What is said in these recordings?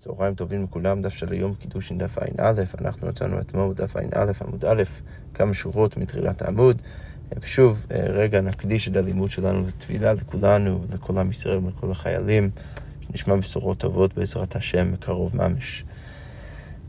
צהריים טובים לכולם, דף של היום קידושין דף ע"א, אנחנו מצאנו אתמול דף ע"א עמוד א', כמה שורות מתחילת העמוד, ושוב, רגע נקדיש את הלימוד שלנו לתפילה לכולנו, לכל עם ישראל ולכל החיילים, שנשמע בשורות טובות בעזרת השם בקרוב ממש.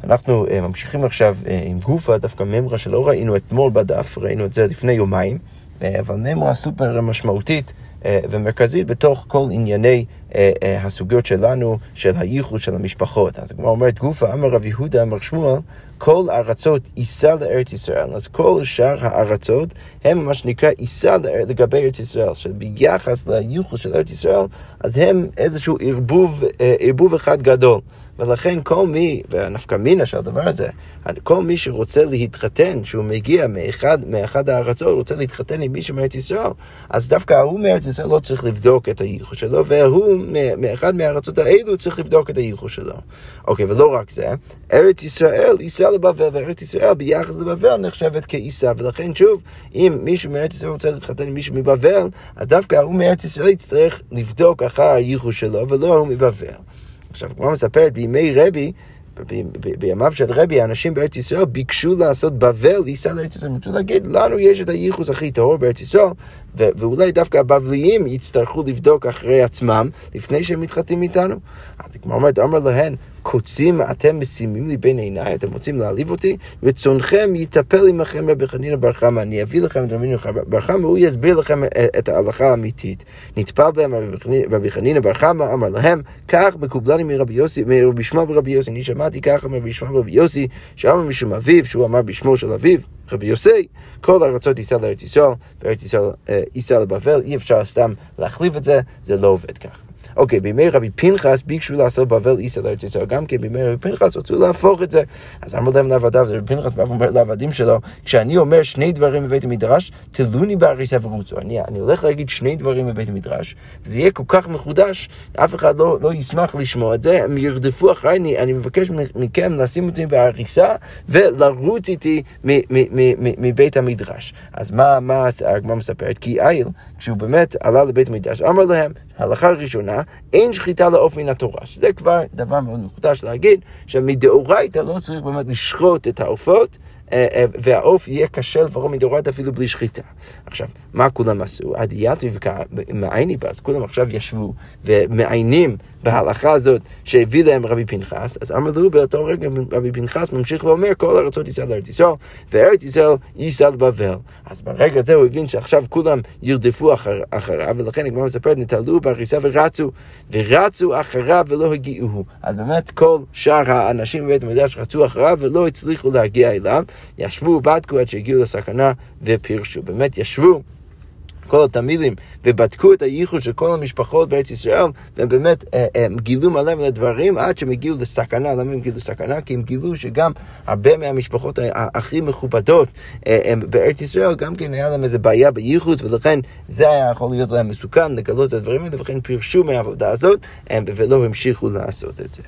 אנחנו uh, ממשיכים עכשיו עם גופה, דווקא ממרה שלא ראינו אתמול בדף, ראינו את זה לפני יומיים, אבל ממרה סופר משמעותית. אה, ומרכזית בתוך כל ענייני אה, אה, הסוגיות שלנו, של הייחוד של המשפחות. אז הגמרא אומרת, גופה אמר רב יהודה אמר שמואל, כל ארצות יישא לארץ ישראל. אז כל שאר הארצות הם מה שנקרא יישא לגבי ארץ ישראל, שביחס לייחוד של ארץ ישראל, אז הם איזשהו ערבוב, ערבוב אחד גדול. ולכן כל מי, והנפקא מינה של הדבר הזה, כל מי שרוצה להתחתן, שהוא מגיע מאחד, מאחד הארצות, רוצה להתחתן עם מישהו מארץ ישראל, אז דווקא ההוא מארץ ישראל לא צריך לבדוק את הייחוד שלו, וההוא מאחד מהארצות האלו צריך לבדוק את הייחוד שלו. אוקיי, ולא רק זה, ארץ ישראל ייסע לבבל, וארץ ישראל ביחס לבבל נחשבת כעיסה, ולכן שוב, אם מישהו מארץ ישראל רוצה להתחתן עם מישהו מבבל, אז דווקא ההוא מארץ ישראל יצטרך לבדוק אחר הייחוד שלו, ולא ההוא מבבל. עכשיו, כמו מספרת, בימי רבי, בימיו של רבי, האנשים בארץ ישראל ביקשו לעשות בבל, ייסע לארץ ישראל. הם רצו להגיד, לנו יש את הייחוס הכי טהור בארץ ישראל, ואולי דווקא הבבליים יצטרכו לבדוק אחרי עצמם, לפני שהם מתחתנים איתנו. אז כמו אומרת, אמר להן, קוצים אתם משימים לי בין עיניי, אתם רוצים להעליב אותי? רצונכם יטפל עמכם רבי חנינא בר חמא, אני אביא לכם את רבי חנינא בר חמא, הוא יסביר לכם את ההלכה האמיתית. נטפל בהם רבי חנינא בר חמא, אמר להם, כך מקובלני מרבי יוסי, מרבי שמעון ברבי יוסי, אני שמעתי ככה מרבי שמעון ברבי יוסי, שאמר משום אביו, שהוא אמר בשמו של אביו. רבי יוסי, כל הארצות ייסע לארץ ישראל, וארץ ישראל אה, ייסע לבבל, אי אפשר סתם להחליף את זה, זה לא עובד ככה. אוקיי, בימי רבי פנחס ביקשו לעשות בבל איסא לארץ ישראל, גם כן בימי רבי פנחס רצו להפוך את זה. אז אמרו להם לעבדיו, ורבי פנחס בא ואומר לעבדים שלו, כשאני אומר שני דברים בבית המדרש, תלוני בהריסה ורוצו. אני, אני הולך להגיד שני דברים בבית המדרש, זה יהיה כל כך מחודש, אף אחד לא, לא ישמח לשמוע את זה, הם ירדפו אחריי, אני, אני מבקש מכם לשים אותי בהריסה ולרוץ איתי מבית המדרש. אז מה, מה הגמרא מספרת? כי איל, כשהוא באמת עלה לבית המדרש, אמר להם, הלכה ראשונה, אין שחיטה לעוף מן התורה, שזה כבר דבר מאוד מחודש להגיד, שמדאורייתא לא צריך באמת לשחוט את העופות. אה, אה, והעוף יהיה קשה לפחות מדאורייתא אפילו בלי שחיטה. עכשיו, מה כולם עשו? עדיית ומעייני אז כולם עכשיו ישבו ומעיינים בהלכה הזאת שהביא להם רבי פנחס, אז אמר לו באותו רגע רבי פנחס ממשיך ואומר כל ארצות ישראל לארץ ישראל, וארץ ישראל ייסע לבבל. אז ברגע הזה הוא הבין שעכשיו כולם ירדפו אחר, אחריו, ולכן הגמרא מספרת, נתעלו בהריסה ורצו, ורצו אחריו ולא הגיעוהו. אז באמת כל שאר האנשים בבית המקדש רצו אחריו ולא הצליחו להגיע אליו, ישבו, בדקו עד שהגיעו לסכנה ופירשו. באמת ישבו. כל התמילים, ובדקו את הייחוד של כל המשפחות בארץ ישראל, והם באמת אה, הם גילו מלא מלא דברים עד שהם הגיעו לסכנה. למה הם גילו סכנה? כי הם גילו שגם הרבה מהמשפחות הכי מכובדות אה, בארץ ישראל, גם כן היה להם איזה בעיה בייחוד, ולכן זה היה יכול להיות להם מסוכן לגלות את הדברים האלה, ולכן פירשו מהעבודה הזאת, ולא המשיכו לעשות את זה.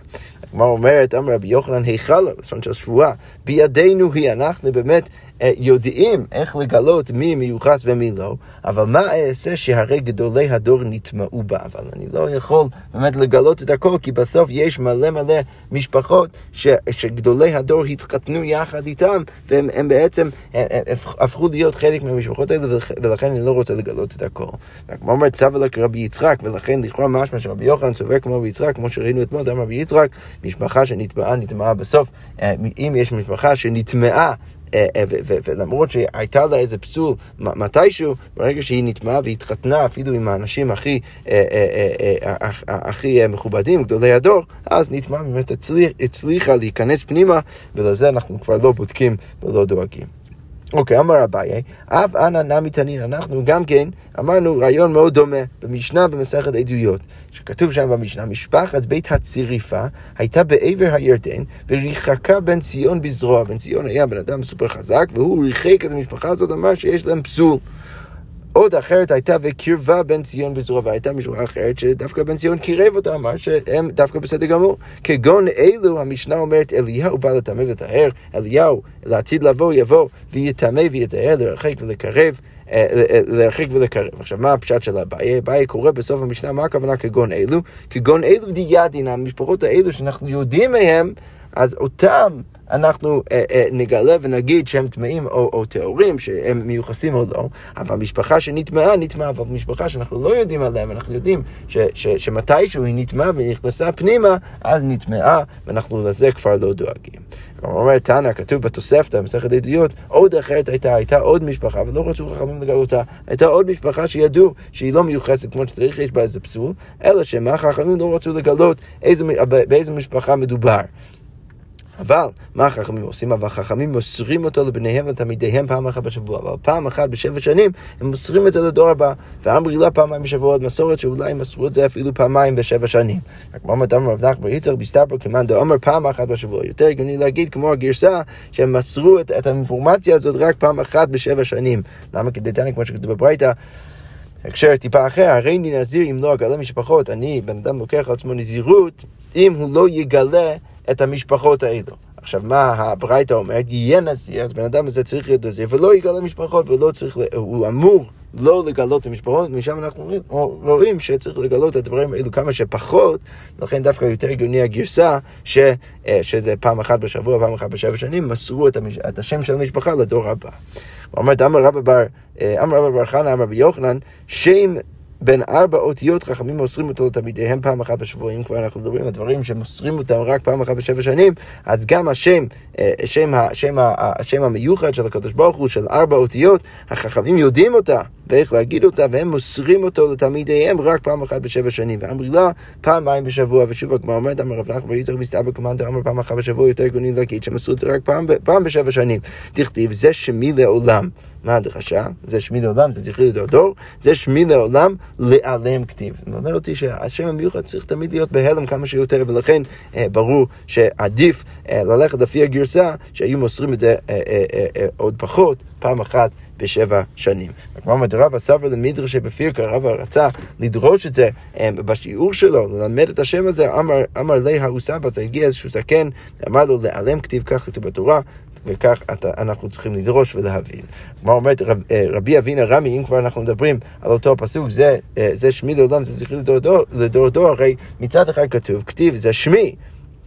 הגמרא אומרת, אמר רבי יוחנן, היכל, לשון של שבועה, בידינו היא, אנחנו באמת אה, יודעים איך לגלות מי מיוחס ומי לא, אבל מה אעשה שהרי גדולי הדור נטמעו בה? אבל אני לא יכול באמת לגלות את הכל, כי בסוף יש מלא מלא משפחות ש, שגדולי הדור התחתנו יחד איתם, והם בעצם הם, הם הפכו להיות חלק מהמשפחות האלה, ולכן אני לא רוצה לגלות את הכל. כמו אומר צווה לך רבי יצחק, ולכן לכאורה משמע שרבי יוחנן סובר כמו רבי יצחק, כמו שראינו אתמול, גם רבי יצחק, משפחה שנטמעה, נטמעה בסוף. אה, אם יש משפחה שנטמעה אה, אה, ולמרות שהייתה לה איזה פסול מתישהו, ברגע שהיא נטמעה והתחתנה אפילו עם האנשים הכי, אה, הכי מכובדים, גדולי הדור, אז נטמעה באמת הצליחה להיכנס פנימה, ולזה אנחנו כבר לא בודקים ולא דואגים. אוקיי, אמר אביי, אף אנא נמי תנין, אנחנו גם כן אמרנו רעיון מאוד דומה במשנה במסכת עדויות, שכתוב שם במשנה, משפחת בית הציריפה הייתה בעבר הירדן וריחקה בן ציון בזרוע. בן ציון היה בן אדם סופר חזק והוא ריחק את המשפחה הזאת, אמר שיש להם פסול. עוד אחרת הייתה וקרבה בן ציון בזרוע, והייתה משפחה אחרת שדווקא בן ציון קירב אותה, אמר שהם דווקא בסדר גמור. כגון אלו, המשנה אומרת, אליהו בא לטמא ולטהר, אליהו לעתיד לבוא יבוא ויטמא ויטהר, לרחק ולקרב. להרחיק ולקרב. עכשיו, מה הפשט של אביי? אביי קורא בסוף המשנה, מה הכוונה כגון אלו? כגון אלו דיאדין, המשפחות האלו שאנחנו יודעים מהם, אז אותם אנחנו אה, אה, נגלה ונגיד שהם טמאים או, או טהורים, שהם מיוחסים או לא, אבל משפחה שנטמעה, נטמעה, אבל משפחה שאנחנו לא יודעים עליה, ואנחנו יודעים ש, ש, שמתישהו היא נטמעה ונכנסה פנימה, אז נטמעה, ואנחנו לזה כבר לא דואגים. כלומר, אומר תנא, כתוב בתוספתא, במסכת עדויות, עוד אחרת הייתה, הייתה עוד משפחה, ולא רצו חכמים לגלותה, הייתה עוד משפחה שידעו שהיא לא מיוחסת כמו שצריך, יש בה איזה פסול, אלא שמה חכמים לא רצו לגלות איזה, באיזה משפחה מדובר. אבל מה החכמים עושים? אבל החכמים מוסרים אותו לבניהם ולתלמידיהם פעם אחת בשבוע, אבל פעם אחת בשבע שנים הם מוסרים את זה לדור הבא. ואמרי לה פעמיים בשבוע עוד מסורת שאולי הם מסרו את זה אפילו פעמיים בשבע שנים. כמו אמר רב נחמן יצחק בסתבר כמאן דאמר פעם אחת בשבוע. יותר הגיוני להגיד כמו הגרסה שהם מסרו את, את האינפורמציה הזאת רק פעם אחת בשבע שנים. למה כדי תנא כמו שכתוב בברייתא הקשר טיפה אחר, הרי אני נזיר אם לא אגלה משפחות, אני, בן אדם לוקח על עצמו נזירות, אם הוא לא יגלה את המשפחות האלו. עכשיו, מה הברייתא אומרת? יהיה נזיר, אז בן אדם הזה צריך להיות נזיר, ולא יגלה משפחות, ולא צריך, הוא אמור לא לגלות את המשפחות, משם אנחנו רואים שצריך לגלות את הדברים האלו כמה שפחות, לכן דווקא יותר הגיוני הגרסה ש, אה, שזה פעם אחת בשבוע, פעם אחת בשבע שנים, מסרו את, המש, את השם של המשפחה לדור הבא. הוא אומר, אמר רבא אה, אמר רבא בר חנא, אמר ביוחנן, שם בין ארבע אותיות חכמים מוסרים אותו לתלמידיהם פעם אחת בשבוע. אם כבר אנחנו מדברים על דברים שמוסרים אותם רק פעם אחת בשבע שנים, אז גם השם, אה, שם, השם, השם המיוחד של הקדוש ברוך הוא, של ארבע אותיות, החכמים יודעים אותה. ואיך להגיד אותה, והם מוסרים אותו לתלמידיהם רק פעם אחת בשבע שנים. ואמרי לה, פעמיים בשבוע, ושוב הגמרא אומרת, אמר רב נחמן ויצחק מסתבר קומנדו, אמר פעם אחת בשבוע יותר גוני להגיד, שמסרו אותו רק פעם, פעם בשבע שנים. תכתיב, זה שמי לעולם. מה הדרשה? זה שמי לעולם, זה זכרי לדור, זה שמי לעולם להיעלם כתיב. אומר אותי שהשם המיוחד צריך תמיד להיות בהלם כמה שיותר, ולכן אה, ברור שעדיף אה, ללכת לפי הגרסה שהיו מוסרים את זה אה, אה, אה, אה, עוד פחות, פעם אחת בשבע שנים. כמו אומרת רבא סבר למדרשי בפירקה, רבא רצה לדרוש את זה אמ, בשיעור שלו, ללמד את השם הזה, אמר, אמר ליה הוא סבא, זה הגיע איזשהו זקן, אמר לו להיעלם כתיב, כך כתוב בתורה. וכך אתה, אנחנו צריכים לדרוש ולהבין. כמו אומרת רב, אה, רבי אבינה רמי, אם כבר אנחנו מדברים על אותו פסוק, זה, אה, זה שמי לעולם, זה זכרי לדור, לדור דור, הרי מצד אחד כתוב, כתיב זה שמי.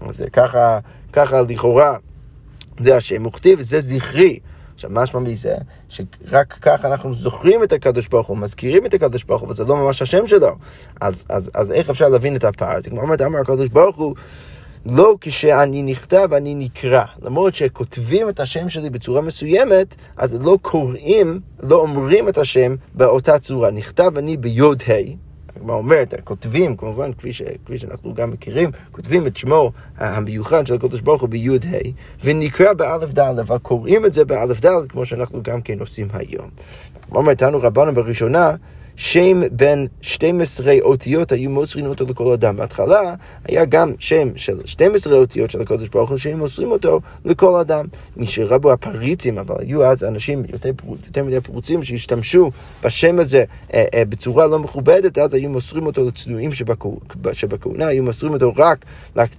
אז ככה, ככה לכאורה זה השם, וכתיב זה זכרי. עכשיו, משמע מזה, שרק ככה אנחנו זוכרים את הקדוש ברוך הוא, מזכירים את הקדוש ברוך הוא, וזה לא ממש השם שלו. אז, אז, אז איך אפשר להבין את הפער? זה כמו אומרת, אמר הקדוש ברוך הוא, לא כשאני נכתב, אני נקרא. למרות שכותבים את השם שלי בצורה מסוימת, אז לא קוראים, לא אומרים את השם באותה צורה. נכתב אני ביוד ה', הגמרא אומרת, כותבים, כמובן, כפי, ש, כפי שאנחנו גם מכירים, כותבים את שמו המיוחד של הקדוש ברוך הוא בי"ה, ונקרא באלף ד', אבל קוראים את זה באלף ד', כמו שאנחנו גם כן עושים היום. אומרת, תנו רבנו בראשונה, שם בין 12 אותיות היו מוסרים אותו לכל אדם. בהתחלה היה גם שם של 12 אותיות של הקודש ברוך הוא שהם מוסרים אותו לכל אדם. משרבו הפריצים, אבל היו אז אנשים יותר, יותר מדי פרוצים שהשתמשו בשם הזה אה, אה, בצורה לא מכובדת, אז היו מוסרים אותו לצנועים שבכהונה, היו מוסרים אותו רק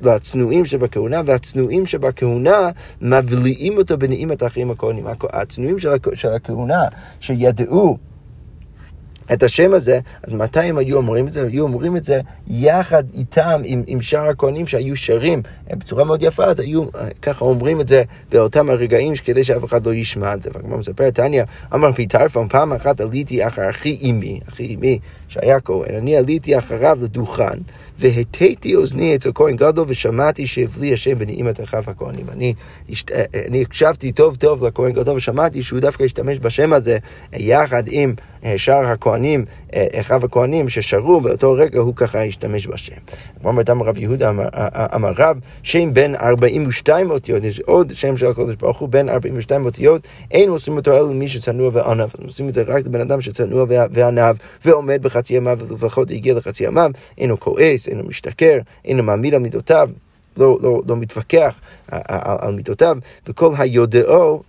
לצנועים שבכהונה, והצנועים שבכהונה מבליעים אותו בנעימת האחים הכהנים. הצנועים של הכהונה שידעו את השם הזה, אז מתי הם היו אומרים את זה? הם היו אומרים את זה יחד איתם, עם, עם שאר הכהנים שהיו שרים בצורה מאוד יפה, אז היו אה, ככה אומרים את זה באותם הרגעים כדי שאף אחד לא ישמע את זה. וכמו מספר תניא, אמר פיטרפון, פעם אחת עליתי אחר אחי אמי, אחי אמי שהיה כהן, אני עליתי אחריו לדוכן. והטיתי אוזני אצל כהן גדול ושמעתי שהבלי השם בנעימת אחיו הכהנים. אני, אה, אני הקשבתי טוב טוב לכהן גדול ושמעתי שהוא דווקא השתמש בשם הזה יחד עם שאר הכהנים, אחיו הכהנים ששרו באותו רגע, הוא ככה השתמש בשם. כמו אומרת אמר רב יהודה אמר רב, שם בין 42 אותיות, יש עוד שם של הקודש ברוך הוא בין 42 אותיות, אין עושים אותו אלא למי שצנוע וענב. עושים את זה רק לבן אדם שצנוע וענב ועומד בחצי ימיו ולפחות הגיע לחצי ימיו, אינו כועס, אינו משתכר, אינו מעמיד על מידותיו. לא, לא, לא מתווכח על, על מידותיו, וכל היודעו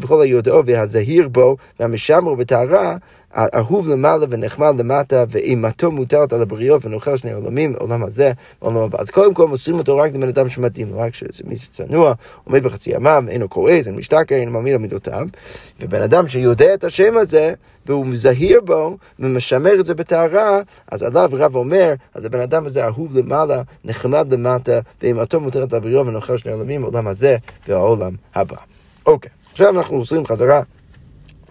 וכל היודעו והזהיר בו והמשמרו בטהרה אהוב למעלה ונחמד למטה, ואימתו מוטלת על הבריות ונאכל שני עולמים, עולם הזה ועולם הבא. אז קודם כל מוסרים אותו רק לבן אדם שמתאים לו, רק שזה מי שצנוע, עומד בחצי ימיו, אינו כועס, אין משתכר, אין מאמין למידותיו. ובן אדם שיודע את השם הזה, והוא מזהיר בו, ומשמר את זה בטהרה, אז עליו רב אומר, אז הבן אדם הזה אהוב למעלה, נחמד למטה, ואימתו מוטלת על הבריות ונאכל שני עולמים, עולם הזה והעולם הבא. אוקיי, עכשיו אנחנו עושים חזרה.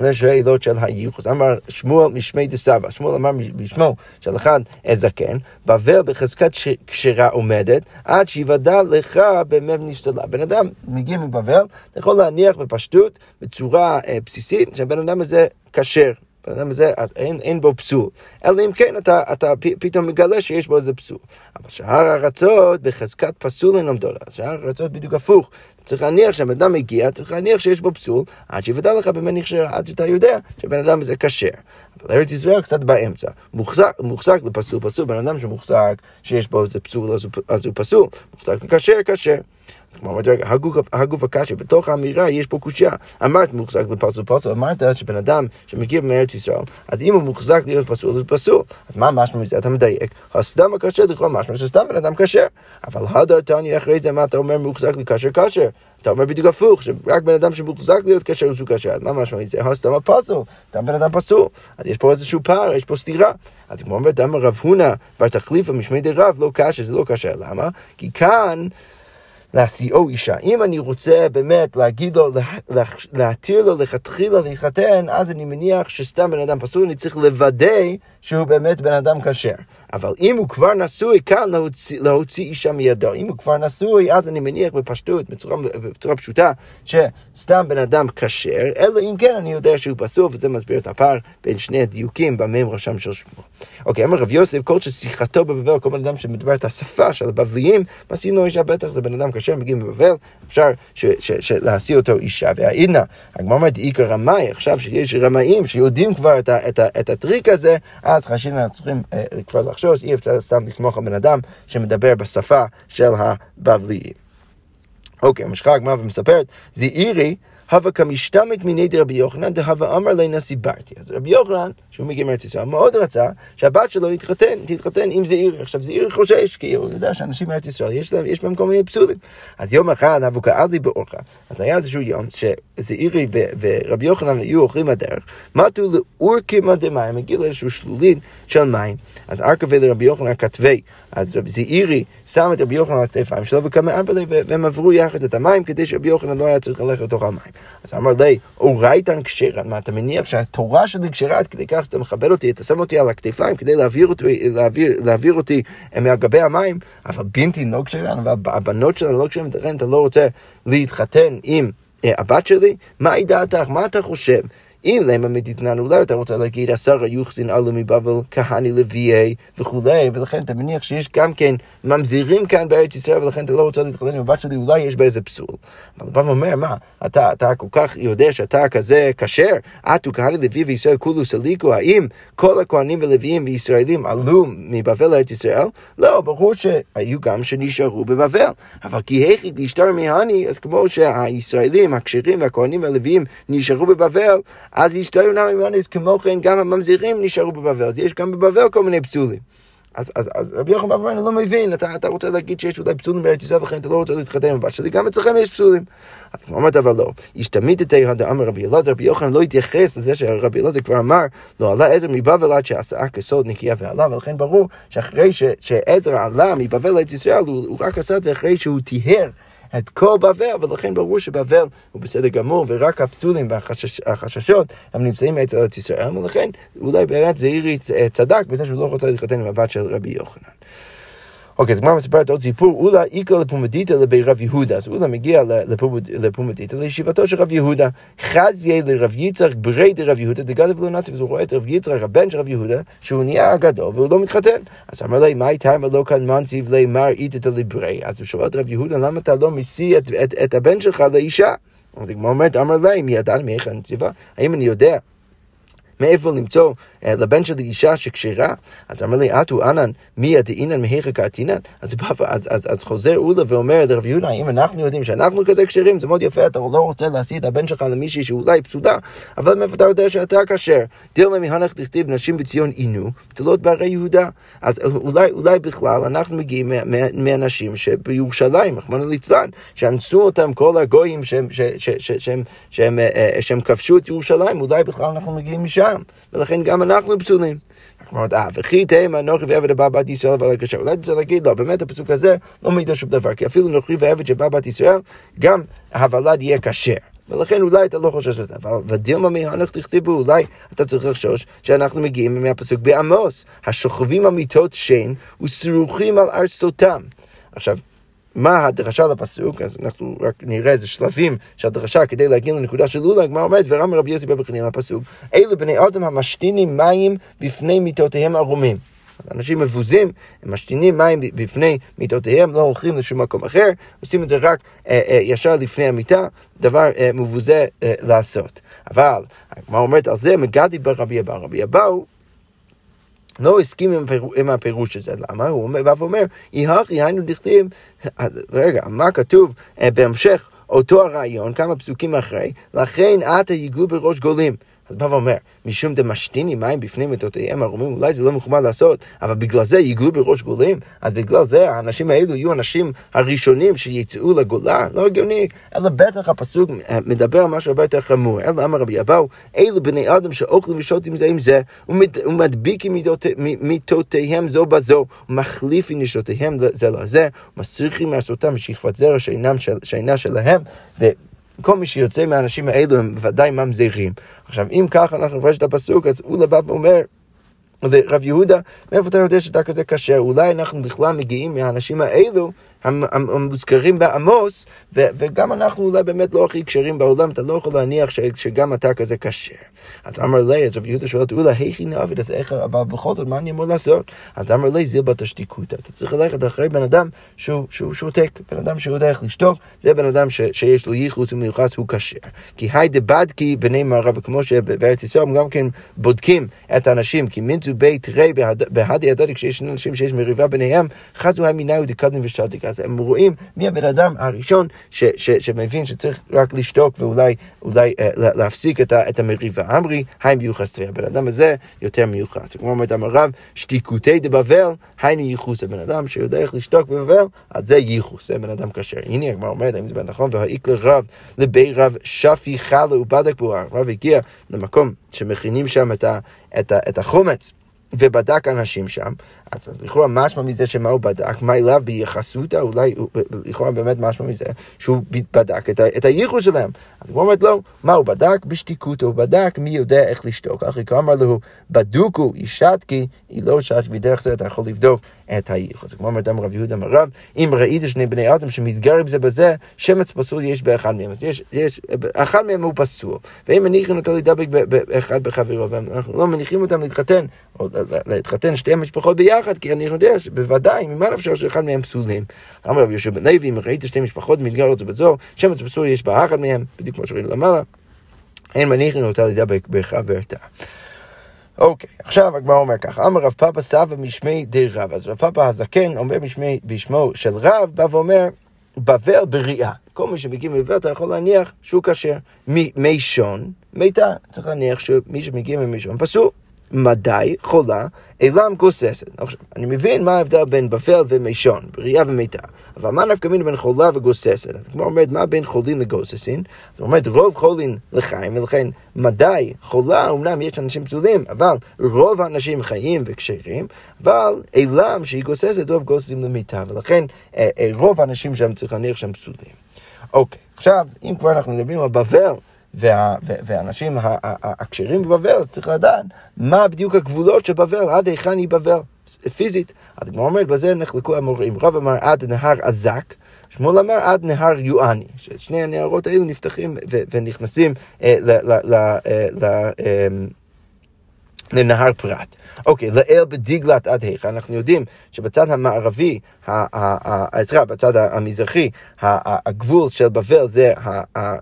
לשאלות של הייחוס. אמר שמואל משמי דסבא, שמואל אמר בשמו של אחד זקן, בבל בחזקת כשרה עומדת, עד שיוודע לך באמת נפסלה. בן אדם מגיע מבבל, אתה יכול להניח בפשטות, בצורה אה, בסיסית, שהבן אדם הזה כשר. בן אדם הזה, אין, אין בו פסול. אלא אם כן אתה, אתה פ, פתאום מגלה שיש בו איזה פסול. אבל שאר הארצות בחזקת פסול אין עומדות. שאר הארצות בדיוק הפוך. צריך להניח שהבן אדם מגיע, צריך להניח שיש בו פסול, עד שיוודע לך במה נכשר, עד שאתה יודע שבן אדם הזה כשר. אבל ארץ ישראל קצת באמצע. מוחזק, מוחזק לפסול, פסול, בן אדם שמוחזק, שיש בו איזה פסול, אז הוא פסול. מוחזק לכשר, כשר. הגוף הקשה, בתוך האמירה יש פה קושייה. אמרת מוחזק לפסול פסול, אמרת שבן אדם שמגיע מארץ ישראל, אז אם הוא מוחזק להיות פסול, אז פסול. אז מה משמע מזה? אתה מדייק. הסתם הקשה לכאורה משמע שסתם בן אדם כשר. אבל הדר תניא אחרי זה, מה אתה אומר מוחזק לכשר כשר? אתה אומר בדיוק הפוך, שרק בן אדם שמוחזק להיות כשר הוא כשר. אז מה משמע מזה? הסתם הפסול, סתם בן אדם פסול. אז יש פה איזשהו פער, יש פה סתירה. אז כמו אומרת, אמר רב הונא בר תחליפה משמי דרב, לא קשה, זה לא קשה. למה? כי כאן... להשיאו אישה. אם אני רוצה באמת להגיד לו, להתיר לו לכתחילה להתחתן, אז אני מניח שסתם בן אדם פסול, אני צריך לוודא שהוא באמת בן אדם כשר. אבל אם הוא כבר נשוי, כאן להוציא, להוציא אישה מידו. אם הוא כבר נשוי, אז אני מניח בפשטות, בצורה, בצורה פשוטה, שסתם בן אדם כשר, אלא אם כן אני יודע שהוא פסול, וזה מסביר את הפער בין שני הדיוקים במם רשם של שמו. אוקיי, אמר רב יוסף, כל ששיחתו בבבל, כל בן אדם שמדבר את השפה של הבבליים, מסיעים לו אישה, בטח זה בן אדם כשר, מגיעים בבבל, אפשר להשיא אותו אישה. והעידנא, הגמרא אומרת, עיקר רמאי, עכשיו שיש רמאים שיודעים כבר את, ה, את, את הטריק הזה, אז חשבים צריכים אה, כבר לחשוש, אי אפשר סתם לסמוך על בן אדם שמדבר בשפה של הבבליים. אוקיי, ממשיכה הגמרא ומספרת, זעירי הווה כמשתמת מיני דרבי יוחנן דהווה אמר לי נשיא ברטי. אז רבי יוחנן, שהוא מגיע מארץ ישראל, מאוד רצה שהבת שלו תתחתן, תתחתן עם זעירי. עכשיו זעירי חושש, כי הוא יודע שאנשים מארץ ישראל, יש להם, יש בהם כל מיני פסולים. אז יום אחד הווה כאזי באורחה. אז היה איזשהו יום שזעירי ורבי יוחנן היו אוכלים בדרך, מתו לאורקימה דמים, הגיעו לאיזשהו שלולין של מים. אז ארכבי לרבי יוחנן כתבי, אז רבי זעירי שם את רבי יוחנן על הכתפיים שלו וכמה ארבלי, והם עברו יחד את המים כדי שרבי יוחנן לא היה צריך ללכת לתוך המים. אז אמר לי, אורייתן כשרה, מה אתה מניח שהתורה שלי כשרה עד כדי כך שאתה מכבד אותי, אתה שם אותי על הכתפיים כדי להעביר אותי, להעביר, להעביר אותי מהגבי המים, אבל בינתי לא כשרה, והבנות שלנו לא כשרה, לכן אתה לא רוצה להתחתן עם אה, הבת שלי? מה היא דעתך? מה אתה חושב? אם למה מדתנן, אולי אתה רוצה להגיד עשרה יוחסין עלו מבבל, כהני לוויי וכולי, ולכן אתה מניח שיש גם כן ממזירים כאן בארץ ישראל, ולכן אתה לא רוצה להתחתן עם הבת שלי, אולי יש בה איזה פסול. אבל הבא אומר, מה, אתה, אתה כל כך יודע שאתה כזה כשר, עטו כהני לוי וישראל כולו סליקו, האם כל הכהנים ולוויים וישראלים עלו מבבל לארץ ישראל? לא, ברור שהיו גם שנשארו בבבל. אבל כי היכי להשתר מהני, אז כמו שהישראלים, הכשרים והכהנים והלוויים נשארו בבבל, אז ישתהו נמי מנס, כמו כן גם הממזירים נשארו בבבל, אז יש גם בבבל כל מיני פסולים. אז, אז, אז רבי יוחנן אברהם לא מבין, אתה, אתה רוצה להגיד שיש אולי פסולים בארץ ישראל ולכן אתה לא רוצה להתחתן עם הבת שלי, גם אצלכם יש פסולים. אז הוא אמרת אבל לא, השתמית את אמר רבי אלעזר, רבי יוחנן לא התייחס לזה שרבי אלעזר כבר אמר, לא עלה עזר מבבל עד שעשה כסוד נקייה ועלה, ולכן ברור שאחרי שעזר עלה מבבל לארץ ישראל, הוא, הוא רק עשה את זה אחרי שהוא טיהר. את כל בבל, ולכן ברור שבבל הוא בסדר גמור, ורק הפסולים והחששות הם נמצאים אצל ארץ ישראל, ולכן אולי באמת זעירי צדק בזה שהוא לא רוצה להתחתן עם הבת של רבי יוחנן. אוקיי, אז גמר מספרת עוד סיפור, אולה איקלה לפומדיתא לבי רב יהודה, אז אולה מגיע לפומדיתא לישיבתו של רב יהודה, חזיה לרב יצחק ברי דרב יהודה, דגדב לא נאצי, ואז הוא רואה את רב יצחק, הבן של רב יהודה, שהוא נהיה גדול והוא לא מתחתן. אז אמר לי, מה איתה אם לא כאן מנציב לי מר איתתא לברי? אז הוא שואל את רב יהודה, למה אתה לא משיא את הבן שלך לאישה? אז הגמרא אומרת, אמר לי, מי ידע מאיך הנציבה? האם אני יודע מאיפה למצוא לבן שלי אישה שכשרה, אתה אומר לי, אטו אנן, מי הדאינן מהיכא קעתינן? אז, אז, אז, אז חוזר אולה ואומר לרב יהודה, אם אנחנו יודעים שאנחנו כזה כשרים, זה מאוד יפה, אתה לא רוצה להשיא את הבן שלך למישהי שאולי פסודה, אבל מאיפה אתה יודע שאתה כשר? דילמה מהנך דכתיב נשים בציון עינו, בטלות בערי יהודה. אז אולי, אולי בכלל אנחנו מגיעים מאנשים שבירושלים, רחמנא ליצלן, שאנסו אותם כל הגויים שהם, שהם, שהם, שהם, שהם, שהם כבשו את ירושלים, אולי בכלל אנחנו מגיעים משם, ולכן גם אנחנו פסולים. אומרת, אה, וכי תהמה אנוכי ועבד הבא בת ישראל ועל הקשר. אולי אתה להגיד, לא, באמת הפסוק הזה לא מעיד על שום דבר, כי אפילו נוכרי ועבד שבא בת ישראל, גם הוולד יהיה כשר. ולכן אולי אתה לא חושש לזה, אבל ודילמה מהנך תכתיבו, אולי אתה צריך לחשוש שאנחנו מגיעים מהפסוק בעמוס, השוכבים אמיתות שן וסרוחים על ארצותם. עכשיו, מה הדרשה לפסוק, אז אנחנו רק נראה איזה שלבים של הדרשה כדי להגיע לנקודה של לולה, הגמרא אומרת, ורם רבי יוסי בבחינה לפסוק, אלו בני אדם המשתינים מים בפני מיטותיהם ערומים. אנשים מבוזים, הם משתינים מים בפני מיטותיהם, לא הולכים לשום מקום אחר, עושים את זה רק אה, אה, ישר לפני המיטה, דבר אה, מבוזה אה, לעשות. אבל, מה אומרת על זה? מגדי ברבי אבא. רבי אבא הוא לא הסכים עם, הפיר... עם הפירוש הזה. למה? הוא אומר, ואומר, יהכי היינו דכתיב, רגע, מה כתוב אה, בהמשך אותו הרעיון, כמה פסוקים אחרי, לכן עתה יגלו בראש גולים. אז בא ואומר, משום דמשתיני מים בפני מיטותיהם ערומים, אולי זה לא מכובד לעשות, אבל בגלל זה יגלו בראש גולים, אז בגלל זה האנשים האלו יהיו האנשים הראשונים שיצאו לגולה, לא הגיוני, אלא בטח הפסוק מדבר על משהו הרבה יותר חמור, אלא אמר רבי אבאו, אלו בני אדם שאוכלים ושותים זה עם זה, ומדביקים מיטותיהם זו בזו, ומחליפים נשותיהם זה לזה, ומסריחים מעשותם בשכבת זרע שאינה שלהם, כל מי שיוצא מהאנשים האלו הם בוודאי ממזרים. עכשיו, אם ככה אנחנו נפרש את הפסוק, אז הוא לבא ואומר, רב יהודה, מאיפה אתה יודע שאתה כזה קשה? אולי אנחנו בכלל מגיעים מהאנשים האלו המוזכרים בעמוס, וגם אנחנו אולי באמת לא הכי כשרים בעולם, אתה לא יכול להניח שגם אתה כזה כשר. אז אמר לי, אז רב יהודה שואל אותו, אולי היכי נעבד, אז איך, אבל בכל זאת, מה אני אמור לעשות? אז אמר לי, זיל בת השתיקותא. אתה צריך ללכת אחרי בן אדם שהוא, שהוא שותק, בן אדם שיודע איך לשתוק, זה בן אדם ש, שיש לו ייחוס ומיוחס, הוא כשר. כי היי דבדקי בני מערב, וכמו שבארץ ישראל גם כן בודקים את האנשים, כי מינצו בית רי בהדי הדדי, כשיש אנשים שיש מריבה ביניהם, חזו המינאו דקדם ושתק. אז הם רואים מי הבן אדם הראשון ש, ש, שמבין שצריך רק לשתוק ואולי אולי, אה, להפסיק את, ה, את המריבה. אמרי, היי מיוחס תראה, הבן אדם הזה יותר מיוחס. כמו אומרת הרב, שתיקותי דבבל, היינו ייחוס. הבן אדם שיודע איך לשתוק בבבל, אז זה ייחוס, זה בן אדם כשר. הנה הגמרא אומרת, האם זה נכון? והאיק לרב, לבי רב שפי חלה ובדק בו. הרב הגיע למקום שמכינים שם את, ה, את, ה, את החומץ. ובדק אנשים שם, אז לכאורה משמע מזה שמה הוא בדק, מה אליו ביחסותא, אולי לכאורה באמת משמע מזה שהוא בדק את, את הייחוד שלהם. אז הוא אומר לא, מה הוא בדק? בשתיקותו, הוא בדק מי יודע איך לשתוק. אחרי כך אמר לו, בדוקו אישת כי היא לא שת, ודרך זה אתה יכול לבדוק את הייחוד. זה כמו אומרת רב יהודה מרב, אם ראית שני בני אדם שמתגרים זה בזה, שמץ פסול יש באחד מהם. אז יש, יש, אחד מהם הוא פסול. ואם מניחים אותו להידבק באחד בחברו, ואנחנו לא מניחים אותם להתחתן, או להתחתן שתי המשפחות ביחד, כי אני יודע שבוודאי, ממה נפשר שאחד מהם פסולים. אמר רבי יהושע בן לוי, אם ראית שתי משפחות מתגרות זו בזו, שמץ פסול יש באחד מהם, בדיוק כמו שראינו למעלה, אין מניחים אותה להידבק בחברתה. אוקיי, עכשיו הגמרא אומר ככה, אמר רב פאפא סבא משמי די רב, אז רב פאפא הזקן אומר בשמי, בשמו של רב, בא ואומר, בבל בריאה. כל מי שמגיע מבבל אתה יכול להניח שהוא כשר. מישון, מיתה, צריך להניח שמי שמגיע ממישון פסול. מדי חולה אילם גוססת. עכשיו, אני מבין מה ההבדל בין בפל ומישון, בריאה ומיתה, אבל מה נפקא מינו בין חולה וגוססת? אז כמו אומרת, מה בין חולין לגוססין? אז אומרת, רוב חולין לחיים, ולכן מדי חולה, אמנם יש אנשים פסולים, אבל רוב האנשים חיים וכשרים, אבל אילם שהיא גוססת, רוב גוססים למיתה, ולכן אה, אה, רוב האנשים שם צריך להניח שהם פסולים. אוקיי, עכשיו, אם כבר אנחנו מדברים על בבל, וה, והאנשים הכשרים בבבל, צריך לדעת מה בדיוק הגבולות של בבל, עד היכן היא בבל, פיזית. הדגמר אומרת, בזה נחלקו המורים. רב אמר עד נהר אזק, שמואל אמר עד נהר יואני, ששני הנהרות האלו נפתחים ונכנסים אה, אה, לנהר פרת. אוקיי, לאל בדיגלת עד היכן, אנחנו יודעים שבצד המערבי, סליחה, בצד המזרחי, הגבול של בבל זה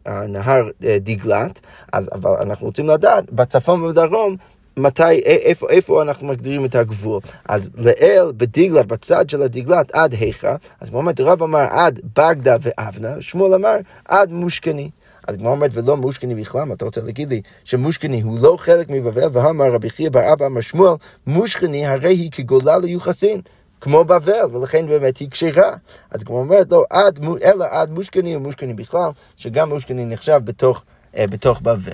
הנהר אה, דיגלת, אז, אבל אנחנו רוצים לדעת, בצפון ובדרום, מתי, איפה, איפה אנחנו מגדירים את הגבול? אז לאל בדיגלת, בצד של הדיגלת עד היכא, אז באמת רב אמר עד בגדה ואבנה, שמואל אמר עד מושקני. אז הגמרא אומרת, ולא מושקני בכלל, מה אתה רוצה להגיד לי? שמושקני הוא לא חלק מבבל, ואמר רבי חייא בר אבא אמר שמואל, מושקני הרי היא כגולה ליוחסין. כמו בבל, ולכן באמת היא כשרה. אז כמו אומרת, לא, עד, אלא עד מושקני ומושקני בכלל, שגם מושקני נחשב בתוך, אה, בתוך בבל.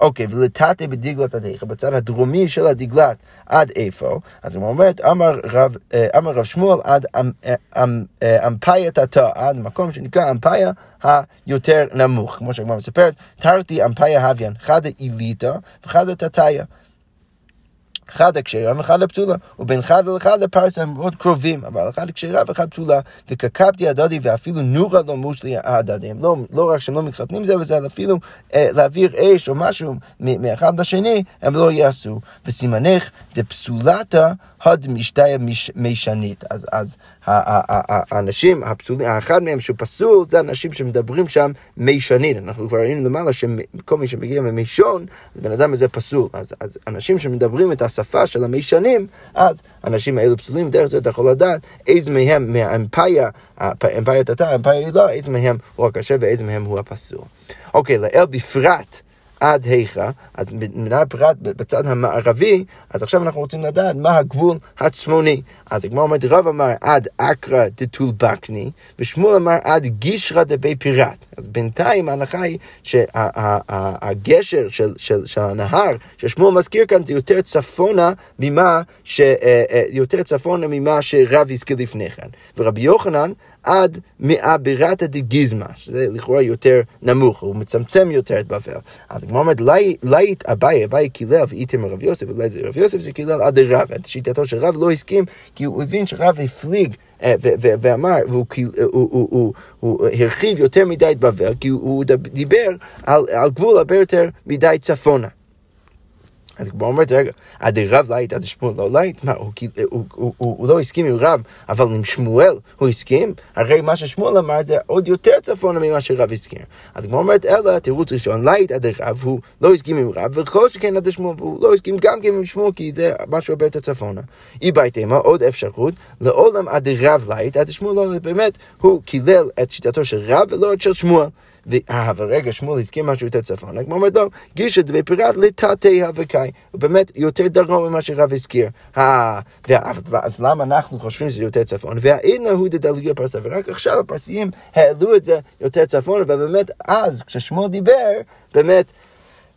אוקיי, ולתתי בדיגלת עד בצד הדרומי של הדיגלת עד איפה, אז הוא אומרת, אמר רב, אה, אמר רב שמואל עד אמ, אה, אמ, אה, אמפיה תתא, עד מקום שנקרא אמפיה היותר נמוך, כמו שהגמרא מספרת, תרתי אמפיה הוויין, חדה איליתא וחדה תתיה. אחד הכשרה ואחד הפסולה, ובין אחד לאחד הפרסה הם מאוד קרובים, אבל אחד הכשרה ואחד פסולה, וקקבתי הדדי ואפילו נורה לא מושלי הדדי, הם לא, לא רק שהם לא מתחתנים זה וזה, אלא אפילו אה, להעביר אש או משהו מאחד לשני, הם לא יעשו. וסימנך דפסולתה הוד משתיה מישנית. אז, אז האנשים הפסולים, האחד מהם שהוא פסול, זה אנשים שמדברים שם מישנית. אנחנו כבר ראינו למעלה שכל מי שמגיע ממישון, בן אדם הזה פסול. אז, אז אנשים שמדברים את השפה של המישנים, אז האנשים האלו פסולים, דרך זה אתה יכול לדעת איזה מהם מהאמפיה, האמפיה תתה, האמפיה לא, איזה מהם הוא הקשה ואיזה מהם הוא הפסול. אוקיי, לאל בפרט. עד היכא, אז מנהל פרט בצד המערבי, אז עכשיו אנחנו רוצים לדעת מה הגבול הצפוני. אז הגמרא אומרת, רב אמר עד אקרא דתולבקני, ושמואל אמר עד גישרא דבי פירט. אז בינתיים ההנחה היא שהגשר של, של, של הנהר ששמואל מזכיר כאן זה יותר צפונה ממה, ש, אה, אה, יותר צפונה ממה שרב הזכיר לפני כן. ורבי יוחנן עד מעבירתא דגיזמה, שזה לכאורה יותר נמוך, הוא מצמצם יותר את בבל. אז הגמרא אומרת, לית אביי, אביי קילל ואיתם רב יוסף, אולי זה רב יוסף שקילל עד רב. שיטתו של רב לא הסכים, כי הוא הבין שרב הפליג אה, ואמר, והוא הרחיב יותר מדי את בבל, כי הוא דיבר על גבול הרבה יותר מדי צפונה. אז הגמרא אומרת, רגע, עד רב לית, עד שמואל לא לית? מה, הוא, הוא, הוא, הוא, לא הסכים עם רב, אבל עם שמואל הוא הסכים? הרי מה ששמואל אמר זה עוד יותר צפונה ממה שרב הסכים. אז הגמרא אומרת, אלא תירוץ ראשון, לית עד רב, הוא לא הסכים עם רב, וכל שכן עד שמואל, הוא לא הסכים גם כן עם שמואל, כי זה משהו הרבה יותר צפונה. אי בהתאמה, עוד אפשרות, לעולם עד רב לית, עד שמואל לא, באמת, הוא קילל את שיטתו של רב ולא את של שמואל. אה, אבל רגע, שמואל הזכיר משהו יותר צפון. הגמרא אומרת לו, גישא דבי פירט לתתי האבקאי. הוא באמת יותר דרום ממה שרב הזכיר. אז למה אנחנו חושבים שזה יותר צפון? והאינה הוא דדלגי הפרסה, ורק עכשיו הפרסיים העלו את זה יותר צפון, ובאמת אז, כששמואל דיבר, באמת...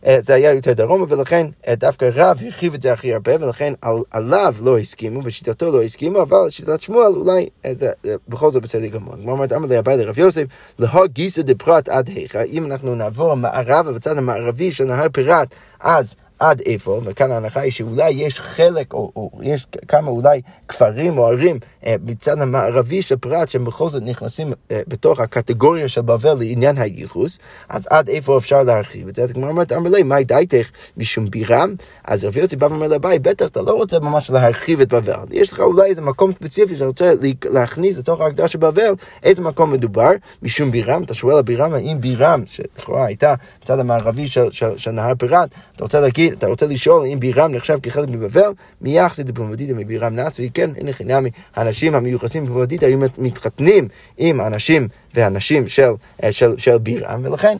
אה, זה היה יותר דרומה, ולכן אה, דווקא רב הרחיב את זה הכי הרבה, ולכן על, עליו לא הסכימו, בשיטתו לא הסכימו, אבל שיטת שמואל אולי אה, זה בכל זאת בסדר גמור. כמו אומרת, אמר לי הבית לרב יוסף, להוג גיסא דפרט עד היכא, אם אנחנו נעבור מערבה בצד המערבי של נהר פירת, אז עד איפה, וכאן ההנחה היא שאולי יש חלק, או, או יש כמה אולי כפרים או ערים אה, מצד המערבי של פרט, שהם בכל זאת נכנסים אה, בתוך הקטגוריה של בבל לעניין הייחוס, אז עד איפה אפשר להרחיב את זה? אז כמו אומרת, אמר לי, מה דייתך משום בירם? אז רבי יוסי בא ואומר לבית, בטח אתה לא רוצה ממש להרחיב את בבל, יש לך אולי איזה מקום ספציפי שאתה רוצה להכניס לתוך ההגדרה של בבל, איזה מקום מדובר? משום בירם, אתה שואל הבירם, האם בירם, שלכאורה הייתה בצד המערבי של, של, של נהר פירת, אתה רוצה להגיד להגיד, אתה רוצה לשאול אם בירם נחשב כחלק מבבל, מיחסי דפומדיתא מבירם נס, וכן, הנה חינמי, האנשים המיוחסים בפומדיתא היו מתחתנים עם האנשים והנשים של, של, של, של בירם, ולכן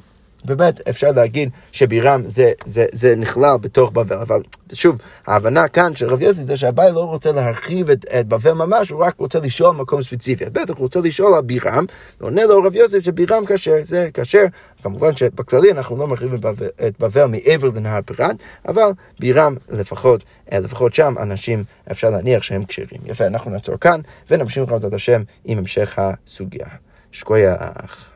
באמת אפשר להגיד שבירם זה, זה, זה נכלל בתוך בבל, אבל שוב, ההבנה כאן של רב יוסי זה שהבעל לא רוצה להרחיב את, את בבל ממש, הוא רק רוצה לשאול מקום ספציפי. בטח הוא רוצה לשאול על בירם, ועונה לו רב יוסי שבירם כשר, זה כשר. כמובן שבכללי אנחנו לא מרחיבים את בבל מעבר לנהר פירת, אבל בירם לפחות, אה, לפחות שם אנשים אפשר להניח שהם כשרים. יפה, אנחנו נעצור כאן ונמשיך בעזרת השם עם המשך הסוגיה. שקוייך.